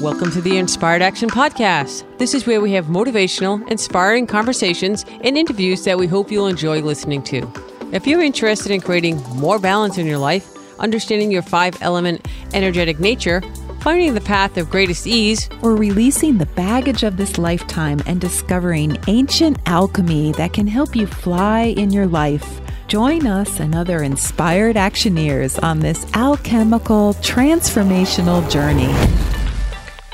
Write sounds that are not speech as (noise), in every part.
Welcome to the Inspired Action Podcast. This is where we have motivational, inspiring conversations and interviews that we hope you'll enjoy listening to. If you're interested in creating more balance in your life, understanding your five element energetic nature, finding the path of greatest ease, or releasing the baggage of this lifetime and discovering ancient alchemy that can help you fly in your life. Join us and other inspired actioneers on this alchemical transformational journey.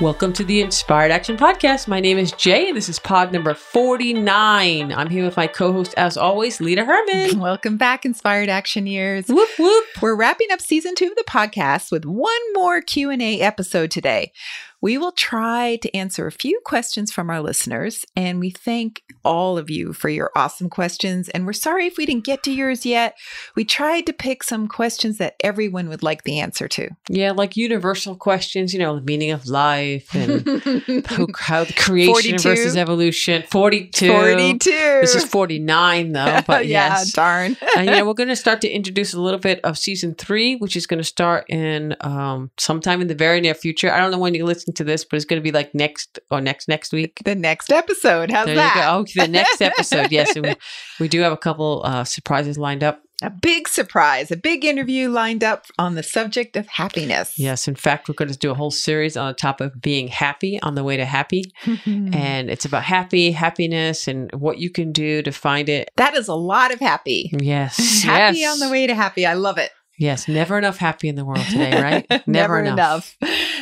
Welcome to the Inspired Action Podcast. My name is Jay, and this is pod number 49. I'm here with my co host, as always, Lita Herman. (laughs) Welcome back, Inspired Actioneers. Whoop, whoop. We're wrapping up season two of the podcast with one more Q&A episode today. We will try to answer a few questions from our listeners, and we thank all of you for your awesome questions. And we're sorry if we didn't get to yours yet. We tried to pick some questions that everyone would like the answer to. Yeah, like universal questions, you know, the meaning of life and (laughs) how, the creation 42. versus evolution. 42. 42. This is 49, though, (laughs) but yeah, yes. darn. (laughs) and yeah, we're going to start to introduce a little bit of season three, which is going to start in um, sometime in the very near future. I don't know when you listen to this, but it's going to be like next or next next week. the next episode. How's there that? Okay, the next episode. yes, we, (laughs) we do have a couple uh, surprises lined up. A big surprise, a big interview lined up on the subject of happiness. Yes, in fact, we're going to do a whole series on the topic of being happy on the way to happy, (laughs) and it's about happy, happiness, and what you can do to find it. that is a lot of happy. Yes, (laughs) happy yes. on the way to happy. I love it. Yes, never enough happy in the world today, right? (laughs) Never, enough.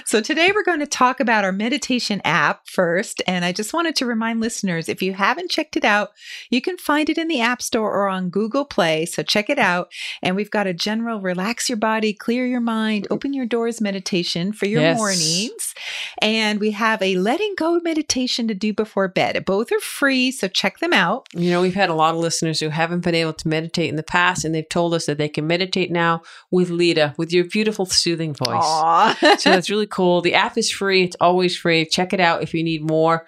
So, today we're going to talk about our meditation app first. And I just wanted to remind listeners if you haven't checked it out, you can find it in the App Store or on Google Play. So, check it out. And we've got a general relax your body, clear your mind, open your doors meditation for your Yes. mornings. And we have a letting go meditation to do before bed. Both are free. So, check them out. You know, we've had a lot of listeners who haven't been able to meditate in the past, and they've told us that they can meditate now with Lita, with your beautiful, soothing voice. So that's really cool. The app is free. It's always free. Check it out if you need more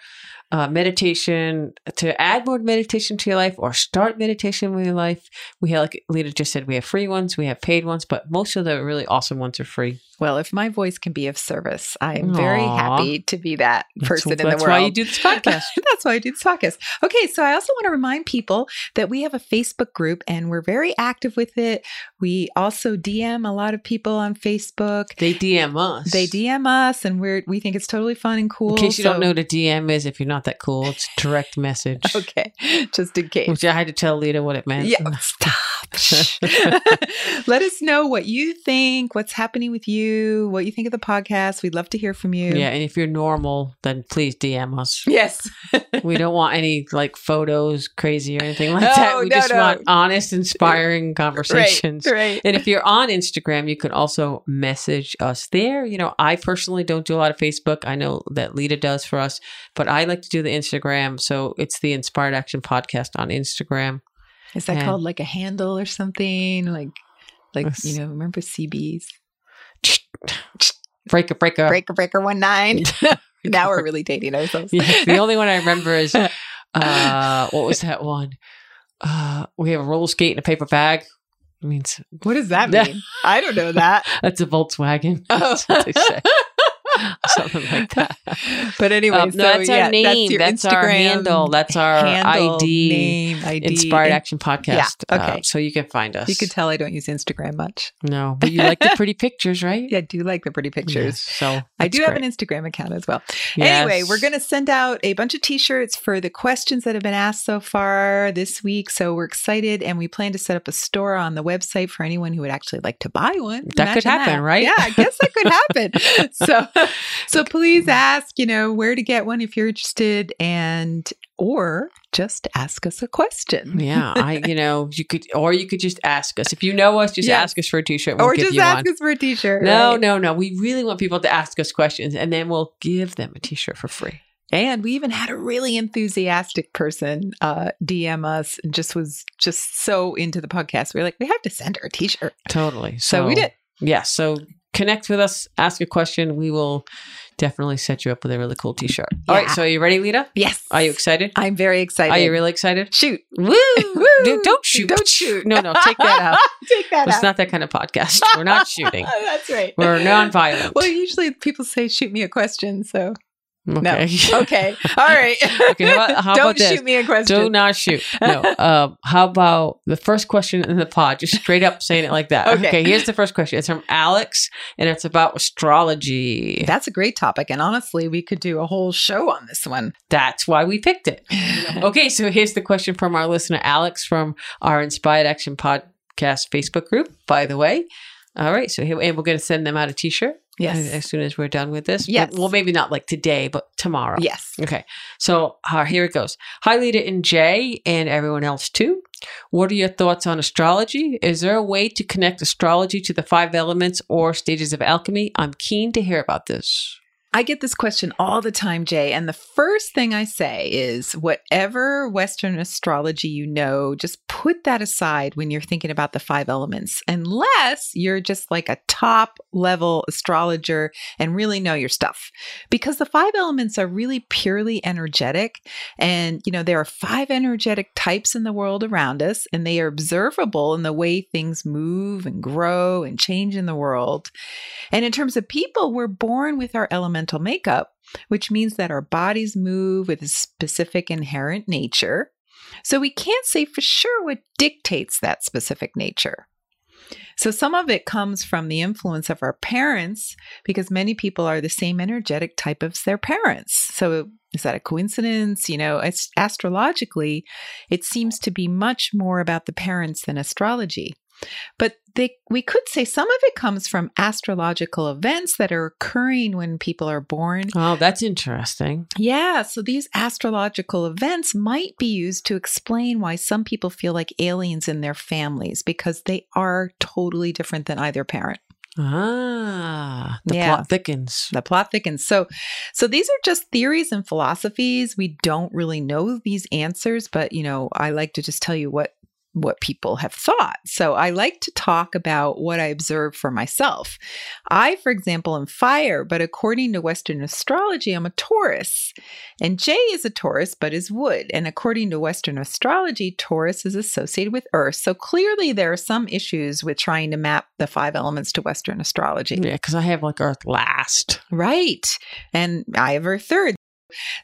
uh, meditation to add more meditation to your life or start meditation with your life. We have, like Lita just said, we have free ones, we have paid ones, but most of the really awesome ones are free. Well, if my voice can be of service, I am very happy to be that person that's in the world. that's why you do this podcast. (laughs) That's why I do this podcast. Okay, so I also want to remind people that we have a Facebook group and we're very active with it. We also DM a lot of people on Facebook. they DM us. They DM us and we're we think it's totally fun and cool. In case you so- don't know what a DM is, if you're not that cool, it's direct (laughs) message. Okay, just in case. Which I had to tell Lita what it meant. Yeah, stop. (laughs) (laughs) Let us know what you think, what's happening with you, what you think of the podcast. We'd love to hear from you. Yeah, and if you're normal, then please DM us. Yes. (laughs) We don't want any like photos crazy or anything like No, that. We no, just no. want honest, inspiring conversations. Right. right. And if you're on Instagram, you can also message us there. You know, I personally don't do a lot of Facebook. I know that Lita does for us, but I like to do the Instagram. So it's the Inspired Action Podcast on Instagram. Is that Yeah. called like a handle or something? Like, like Yes. you know, remember CBs? Breaker, breaker. Breaker Breaker One Nine. (laughs) (laughs) now we're really dating ourselves. Yeah, the only one I remember is (laughs) uh, what was that one? Uh, we have a roller skate in a paper bag. It means what does that mean? I don't know that. that's a Volkswagen. Oh. That's what they say. (laughs) Something like that. (laughs) But anyway, Um, so no, that's our yeah, name. your That's, our handle. That's our handle, ID. name, ID. Inspired And Action Podcast. Yeah, okay. Uh, so you can find us. You can tell I don't use Instagram much. no, but you like the pretty pictures, right? (laughs) Yeah, I do like the pretty pictures. Yes, so I that's do have an Instagram account as well. Yes. Anyway, we're going to send out a bunch of t shirts for the questions that have been asked so far this week. So we're excited and we plan to set up a store on the website for anyone who would actually like to buy one. That could Imagine happen, right? Yeah, I guess that could happen. so, (laughs) so please ask, you know, where to get one if you're interested and, or just ask us a question. Yeah, I you (laughs) know you could or you could just ask us if you know us. Just ask us for a T-shirt. We'll or just ask one. us for a t shirt. No, no, no. We really want people to ask us questions, and then we'll give them a T-shirt for free. And we even had a really enthusiastic person uh, DM us and just was just so into the podcast. We were like, we have to send her a t shirt. Totally. So, we did. Yeah. So connect with us. Ask a question. We will definitely set you up with a really cool T-shirt. All right, so are you ready, Lita? Yes. Are you excited? I'm very excited. Are you really excited? Shoot. Woo! (laughs) Woo! Don't- Don't shoot! Don't shoot. No, no, take that out. (laughs) Take that It's out. It's not that kind of podcast. We're not (laughs) shooting. That's right. We're non-violent. Well, usually people say, shoot me a question. So, Okay. no. (laughs) Okay. All right. Okay, how how (laughs) Don't about this? shoot me a question. Do not shoot. No. (laughs) Um, how about the first question in the pod? Just straight up saying it like that. Okay. here's the first question. It's from Alex, and it's about astrology. That's a great topic. And honestly, we could do a whole show on this one. That's why we picked it. Okay, so here's the question from our listener, Alex, from our Inspired Action Podcast Facebook group, by the way. All right, so here, and we're going to send them out a t shirt Yes. as, soon as we're done with this. Yes. Well, maybe not like today, but tomorrow. Yes. Okay, so uh, here it goes. Hi, Lita and Jay, and everyone else too. What are your thoughts on astrology? Is there a way to connect astrology to the five elements or stages of alchemy? I'm keen to hear about this. I get this question all the time, Jay. And the first thing I say is whatever Western astrology you know, just put that aside when you're thinking about the five elements, unless you're just like a top level astrologer and really know your stuff. Because the five elements are really purely energetic. And, you know, there are five energetic types in the world around us, and they are observable in the way things move and grow and change in the world. And in terms of people, we're born with our elemental makeup, which means that our bodies move with a specific inherent nature. So we can't say for sure what dictates that specific nature. So some of it comes from the influence of our parents because many people are the same energetic type as their parents. So is that a coincidence? You know, astrologically, it seems to be much more about the parents than astrology. But they, we could say some of it comes from astrological events that are occurring when people are born. Oh, that's interesting. Yeah, so these astrological events might be used to explain why some people feel like aliens in their families because they are totally different than either parent. Ah, the Yeah. plot thickens. The plot thickens. So so these are just theories and philosophies. We don't really know these answers, but you know, I like to just tell you what what people have thought. So I like to talk about what I observe for myself. I, for example, am fire, but according to Western astrology, I'm a Taurus. And Jay is a Taurus, but is wood. And according to Western astrology, Taurus is associated with earth. So clearly there are some issues with trying to map the five elements to Western astrology. Yeah, because I have like Earth last. Right. And I have earth third.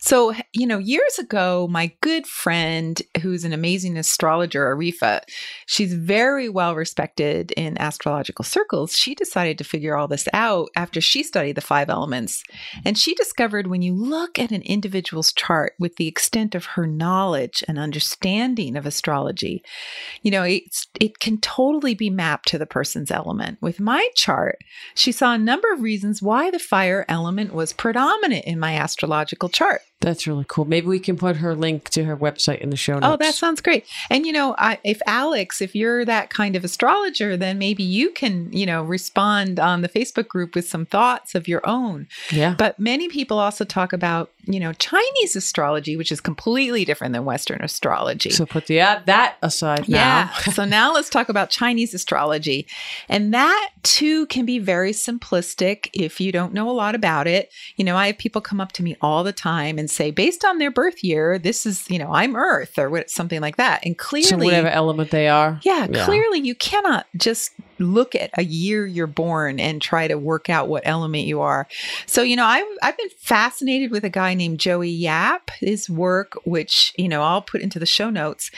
So, you know, years ago, my good friend, who's an amazing astrologer, Arifa, she's very well respected in astrological circles. She decided to figure all this out after she studied the five elements. And she discovered when you look at an individual's chart with the extent of her knowledge and understanding of astrology, you know, it's, it can totally be mapped to the person's element. With my chart, she saw a number of reasons why the fire element was predominant in my astrological chart chart. That's really cool. Maybe we can put her link to her website in the show notes. Oh, that sounds great. And you know, I, if Alex, if you're that kind of astrologer, then maybe you can, you know, respond on the Facebook group with some thoughts of your own. yeah. But many people also talk about, you know, Chinese astrology, which is completely different than Western astrology. So put the uh, that aside now. Yeah. (laughs) so now let's talk about Chinese astrology. And that too can be very simplistic if you don't know a lot about it. You know, I have people come up to me all the time and say, based on their birth year, this is, you know, I'm Earth or what, something like that. And clearly, So whatever element they are. yeah, Yeah. clearly you cannot just look at a year you're born and try to work out what element you are. So, you know, I've, I've been fascinated with a guy named Joey Yap, his work, which, you know, I'll put into the show notes.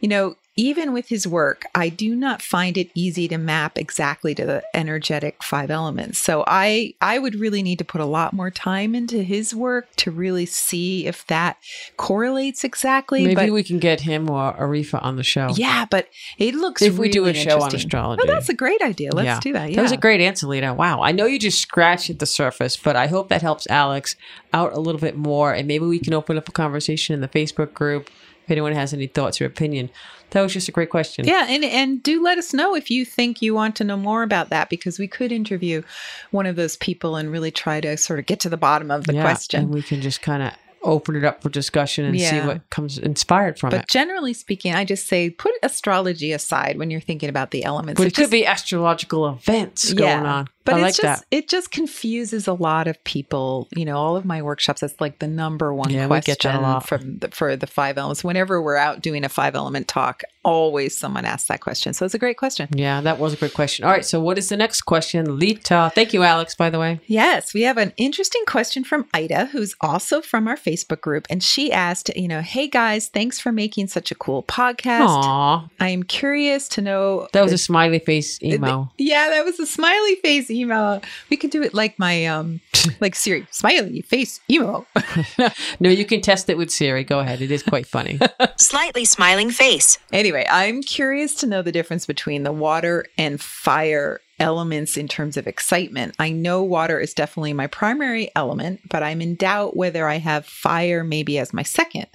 You know, even with his work, I do not find it easy to map exactly to the energetic five elements. So I I would really need to put a lot more time into his work to really see if that correlates exactly. Maybe but we can get him or Arifa on the show. yeah, but it looks If we do really a show on astrology. Oh, that's a great idea. Let's Yeah. do that. Yeah. That was a great answer, Lita. Wow. I know you just scratched at the surface, but I hope that helps Alex out a little bit more. And maybe we can open up a conversation in the Facebook group if anyone has any thoughts or opinion. That was just a great question. yeah, and and do let us know if you think you want to know more about that because we could interview one of those people and really try to sort of get to the bottom of the Yeah, question. And we can just kind of open it up for discussion and see what comes inspired from But it. But generally speaking, I just say put astrology aside when you're thinking about the elements. But it It could just- be astrological events going on. But I it's like just that. it just confuses a lot of people. You know, all of my workshops. That's like the number one Yeah, we question get that a lot. from the, for the five elements. Whenever we're out doing a five element talk, always someone asks that question. So it's a great question. Yeah, that was a great question. All right, so what is the next question? Lita. Thank you, Alex, by the way. Yes, we have an interesting question from Ida, who's also from our Facebook group. And she asked, you know, hey guys, thanks for making such a cool podcast. Aw, I am curious to know. that was a smiley face email. Yeah, that was a smiley face email. We could do it like my, um, (laughs) like Siri, smiley face email. (laughs) No, you can test it with Siri. Go ahead. It is quite funny. (laughs) Slightly smiling face. Anyway, I'm curious to know the difference between the water and fire elements in terms of excitement. I know water is definitely my primary element, but I'm in doubt whether I have fire maybe as my second.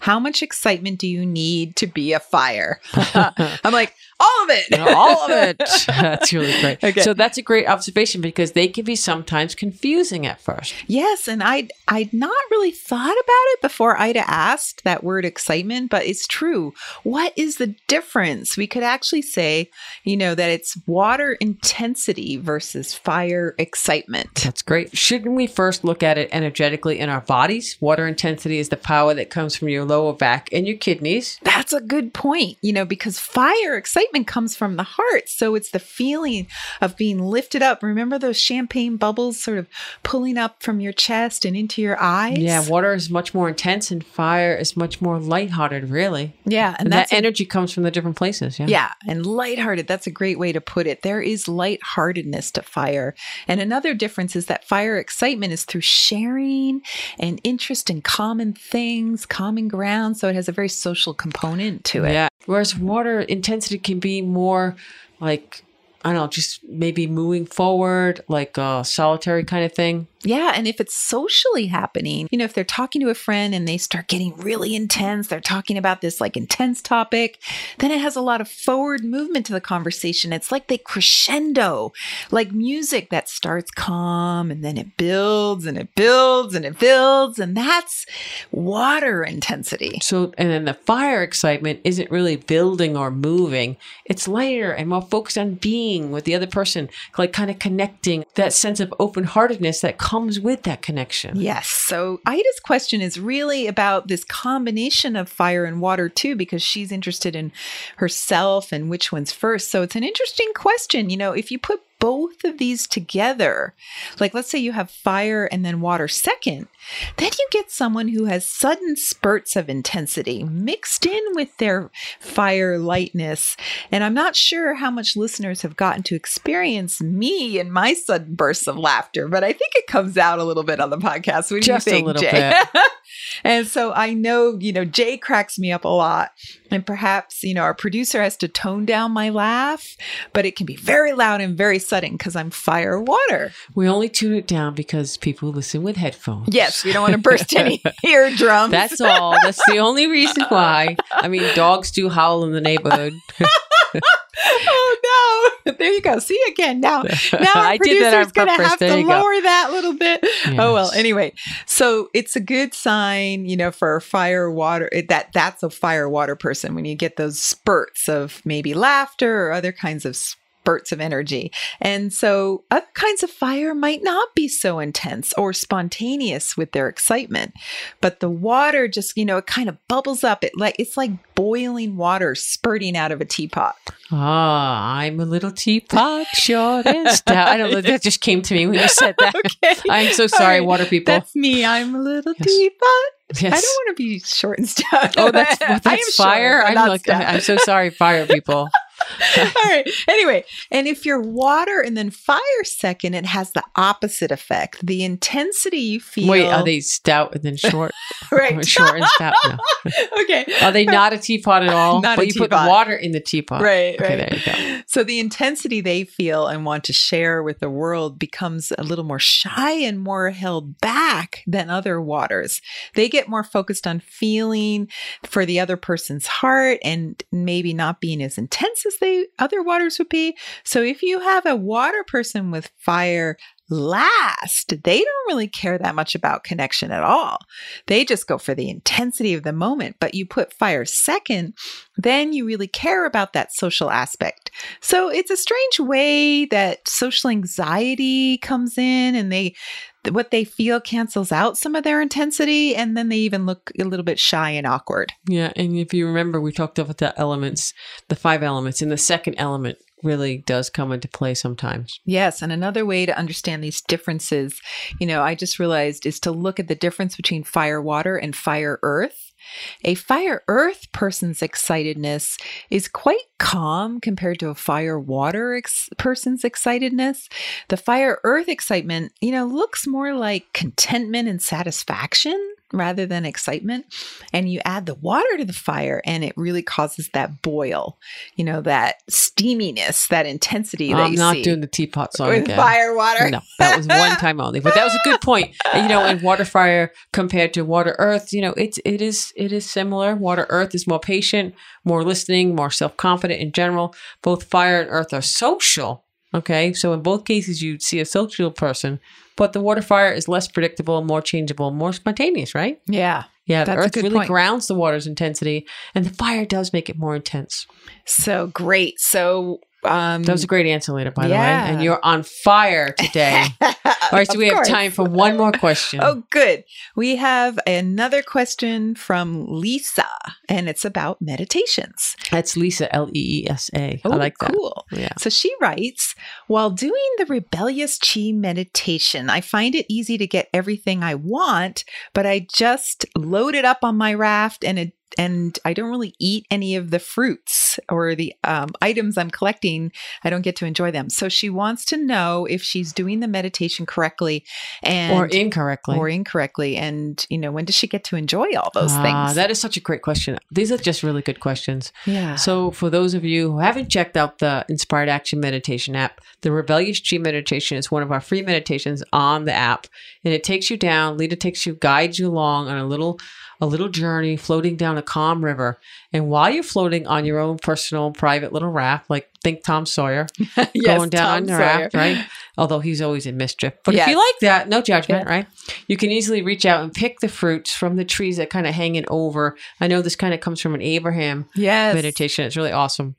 How much excitement do you need to be a fire? I'm like, all of it. All of it. (laughs) That's really great. Okay. So that's a great observation because they can be sometimes confusing at first. Yes, and I'd I'd not really thought about it before Ida asked that word excitement, but it's true. What is the difference? We could actually say, you know, that it's water intensity versus fire excitement. That's great. Shouldn't we first look at it energetically in our bodies? Water intensity is the power that comes from your lower back and your kidneys. That's a good point, you know, because fire excitement comes from the heart. So it's the feeling of being lifted up. Remember those champagne bubbles sort of pulling up from your chest and into your eyes? Yeah, water is much more intense and fire is much more lighthearted, really. Yeah. And, that's that a- energy comes from the different places. Yeah. Yeah, and lighthearted. That's a great way to put it. There is lightheartedness to fire. And another difference is that fire excitement is through sharing and interest in common things, common ground. So it has a very social component to it. Yeah. Whereas water intensity can be more like, I don't know, just maybe moving forward, like a solitary kind of thing. Yeah, and if it's socially happening, you know, if they're talking to a friend and they start getting really intense, they're talking about this like intense topic, then it has a lot of forward movement to the conversation. It's like they crescendo, like music that starts calm and then it builds and it builds and it builds. And that's water intensity. So, and then the fire excitement isn't really building or moving. It's lighter and more focused on being with the other person, like kind of connecting that sense of open heartedness that comes with that connection. Yes. So Ida's question is really about this combination of fire and water, too, because she's interested in herself and which one's first. So it's an interesting question. You know, if you put both of these together, like let's say you have fire and then water second, then you get someone who has sudden spurts of intensity mixed in with their fire lightness. And I'm not sure how much listeners have gotten to experience me and my sudden bursts of laughter, but I think it comes out a little bit on the podcast. What do Just you think, little Jay? (laughs) and so I know, you know, Jay cracks me up a lot. And perhaps, you know, our producer has to tone down my laugh, but it can be very loud and very sudden because I'm fire water. We only tune it down because people listen with headphones. Yes, we don't want to burst (laughs) any eardrums. That's all. That's the only reason why. I mean, dogs do howl in the neighborhood. (laughs) oh no! (laughs) There you go. See again. Now, (laughs) now our producer's gonna have There to you go. lower that little bit. Oh well. Anyway, so it's a good sign, you know, for a fire water that that's a fire water person when you get those spurts of maybe laughter or other kinds of spurts of energy. And so other kinds of fire might not be so intense or spontaneous with their excitement. But the water just, you know, it kind of bubbles up. It like it's like boiling water spurting out of a teapot. Ah, I'm a little teapot, short and stout. I don't know. That just came to me when you said that. (laughs) Okay. I'm so sorry, right. water people. That's me. I'm a little Yes. teapot. yes. I don't want to be short and stout. Oh, that's well, (laughs) I am that's short, fire. but I'm like. I'm so sorry, fire people. (laughs) (laughs) All right. Anyway, and if you're water and then fire second, it has the opposite effect. The intensity you feel. Wait, are they stout and then short? (laughs) right? (laughs) short and stout. No. okay. Are they not a teapot at all? Not but you put teapot. water in the teapot. Right, Okay, right. there you go. So the intensity they feel and want to share with the world becomes a little more shy and more held back than other waters. They get more focused on feeling for the other person's heart and maybe not being as intense as they other waters would be. So if you have a water person with fire last. They don't really care that much about connection at all. They just go for the intensity of the moment. But you put fire second, then you really care about that social aspect. So it's a strange way that social anxiety comes in and they what they feel cancels out some of their intensity and then they even look a little bit shy and awkward. Yeah, and if you remember we talked about the elements, the five elements, and the second element really does come into play sometimes. Yes. And another way to understand these differences, you know, I just realized is to look at the difference between fire water and fire earth. A fire earth person's excitedness is quite calm compared to a fire water ex- person's excitedness. The fire earth excitement, you know, looks more like contentment and satisfaction rather than excitement. And you add the water to the fire, and it really causes that boil, you know, that steaminess, that intensity. I'm you not see doing the teapot song with again. fire water. No, that was one time only. But that was a good (laughs) point. You know, in water fire compared to water earth, you know, it's it is it is similar. Water earth is more patient, more listening, more self confident in general. Both fire and earth are social. Okay, so in both cases, you see a social person, but the water fire is less predictable, more changeable, more spontaneous, right? Yeah. Yeah, the earth really point. grounds the water's intensity, and the fire does make it more intense. So great. So um That was a great answer, Lita, by the way. And you're on fire today. (laughs) All right, so we have time for one more question. Oh, good. We have another question from Leesa, and it's about meditations. That's Leesa, L E E S A. Oh, like that. cool. Yeah. So she writes While doing the rebellious chi meditation, I find it easy to get everything I want, but I just load it up on my raft and it and I don't really eat any of the fruits or the um, items I'm collecting. I don't get to enjoy them. So she wants to know if she's doing the meditation correctly and or incorrectly. or incorrectly, and you know when does she get to enjoy all those Ah, things? That is such a great question. These are just really good questions. yeah. So, for those of you who haven't checked out the Inspired Action Meditation app, the Rebellious Chi Meditation is one of our free meditations on the app, and it takes you down. Lita takes you, guides you along on a little, a little journey, floating down a calm river. And while you're floating on your own personal, private little raft, like think Tom Sawyer, (laughs) Yes, going down Tom on the raft, right? Although he's always in mischief. But if you like that, no judgment, Yeah. right? You can easily reach out and pick the fruits from the trees that kind of hanging over. I know this kind of comes from an Abraham Yes. meditation. It's really awesome.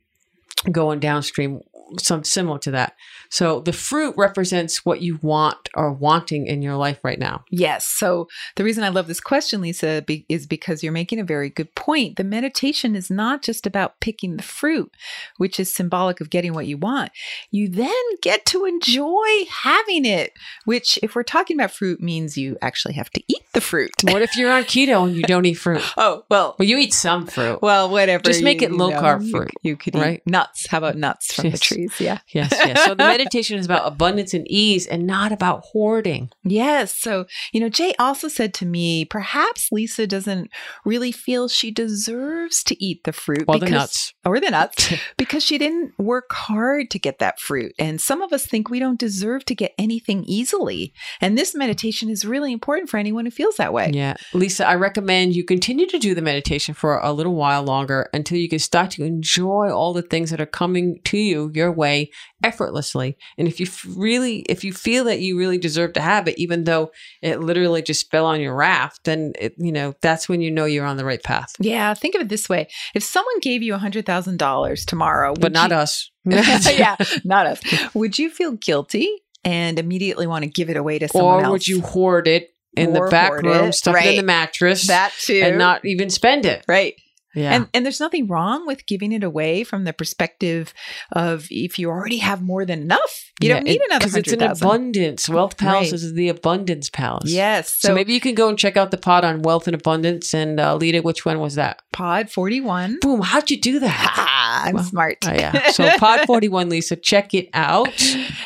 Going downstream, some similar to that. So the fruit represents what you want or wanting in your life right now. Yes. So the reason I love this question, Leesa, be, is because you're making a very good point. The meditation is not just about picking the fruit, which is symbolic of getting what you want. You then get to enjoy having it, which, if we're talking about fruit, means you actually have to eat the fruit. What if you're on keto and you don't eat fruit? (laughs) Oh, well. Well, you eat some fruit. Well, whatever. Just make you- it low carb fruit, You, could right? eat nuts. How about nuts from Yes. the trees? Yeah. Yes, yes. So the (laughs) meditation is about abundance and ease and not about hoarding. Yes. So, you know, Jay also said to me, perhaps Leesa doesn't really feel she deserves to eat the fruit Or the nuts. or the nuts (laughs) because she didn't work hard to get that fruit. And some of us think we don't deserve to get anything easily. And this meditation is really important for anyone who feels that way. Yeah. Leesa, I recommend you continue to do the meditation for a little while longer until you can start to enjoy all the things that are coming to you your way effortlessly. And if you f- really, if you feel that you really deserve to have it, even though it literally just fell on your raft, then it, you know, that's when you know you're on the right path. Yeah, think of it this way. If someone gave you a $100,000 tomorrow, But not you- us. (laughs) yeah, (laughs) not us. Would you feel guilty and immediately want to give it away to someone Or else? would you hoard it in Or the back room, it. stuff it in the mattress, that too? and not even spend it? right. Yeah. And and there's nothing wrong with giving it away from the perspective of if you already have more than enough, you don't need another because it's an thousand. abundance. Wealth Palace Right. is the abundance palace. Yes. So, So, maybe you can go and check out the pod on wealth and abundance and uh, Lita, which one was that? Pod forty one. Boom! How'd you do that? (laughs) I'm Well, smart. Oh, yeah. (laughs) So pod forty one, Leesa, check it out.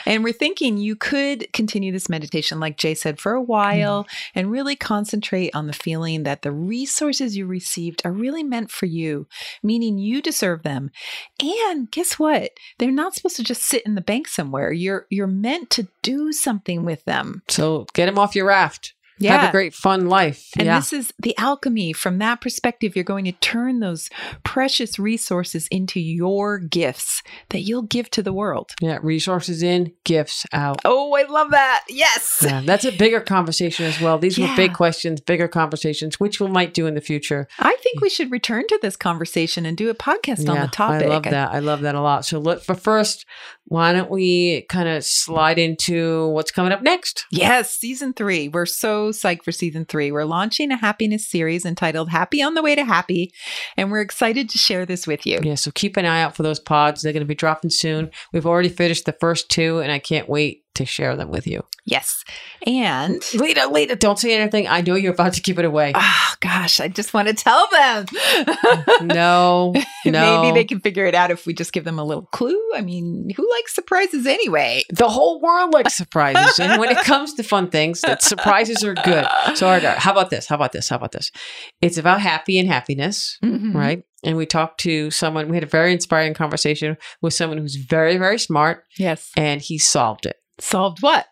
And we're thinking you could continue this meditation, like Jay said, for a while Mm-hmm. and really concentrate on the feeling that the resources you received are really meant for you, meaning you deserve them. And guess what? They're not supposed to just sit in the bank somewhere. You're you're meant to do something with them. So get them off your raft. Have a great fun life. And yeah. this is the alchemy. From that perspective, you're going to turn those precious resources into your gifts that you'll give to the world. yeah. Resources in, gifts out. Oh, I love that. Yes. Yeah, that's a bigger conversation as well. These were big questions, bigger conversations, which we might do in the future. I think we should return to this conversation and do a podcast on the topic. I love that. I love that a lot. So, look, but first, why don't we kind of slide into what's coming up next? Yes, season three. We're so psyched for season three. We're launching a happiness series entitled Happy on the Way to Happy, and we're excited to share this with you. Yeah, so keep an eye out for those pods. They're going to be dropping soon. We've already finished the first two, and I can't wait to share them with you. Yes. And Lita, Lita, don't say anything. I know you're about to give it away. oh gosh, I just want to tell them. no, (laughs) no. Maybe they can figure it out if we just give them a little clue. I mean, who likes surprises anyway? the whole world likes surprises. and when it comes to fun things, that surprises are good. So, all right, all right, how about this? How about this? How about this? It's about happy and happiness, Mhm. right? And we talked to someone, we had a very inspiring conversation with someone who's very, very smart, Yes. and he solved it. Solved what?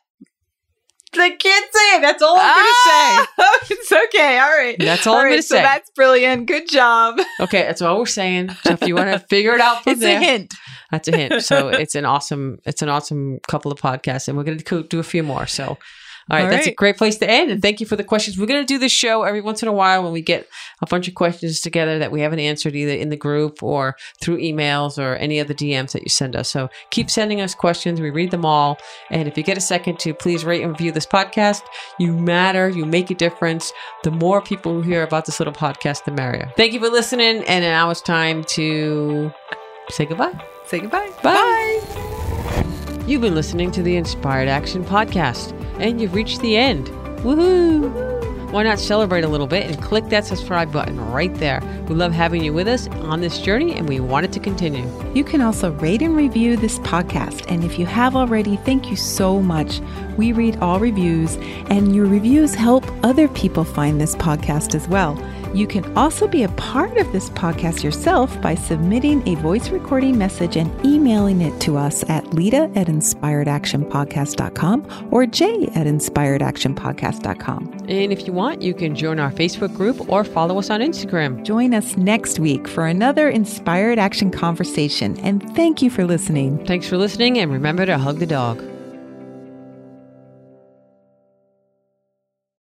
I can't say it. That's all I'm Ah, going to say. it's okay. All right. That's all I'm right, gonna so say. that's brilliant. Good job. (laughs) Okay, that's all we're saying. So if you want to (laughs) figure it out from It's there, a hint. that's a hint. So it's an awesome, it's an awesome couple of podcasts, and we're going to do a few more. So. All right, All that's a great place to end. And thank you for the questions. We're going to do this show every once in a while when we get a bunch of questions together that we haven't answered either in the group or through emails or any of the DMs that you send us. So keep sending us questions. We read them all. And if you get a second to, please rate and review this podcast. You matter. You make a difference. The more people who hear about this little podcast, the merrier. Thank you for listening. And now it's time to say goodbye. Say goodbye. Bye. You've been listening to the Inspired Action Podcast, and you've reached the end. Woohoo! Why not celebrate a little bit and click that subscribe button right there? We love having you with us on this journey, and we want it to continue. You can also rate and review this podcast. And if you have already, thank you so much. We read all reviews, and your reviews help other people find this podcast as well. You can also be a part of this podcast yourself by submitting a voice recording message and emailing it to us at Lita at inspiredactionpodcast.com or Jay at inspiredactionpodcast.com. And if you want, you can join our Facebook group or follow us on Instagram. Join us next week for another Inspired Action conversation. And thank you for listening. Thanks for listening, and remember to hug the dog.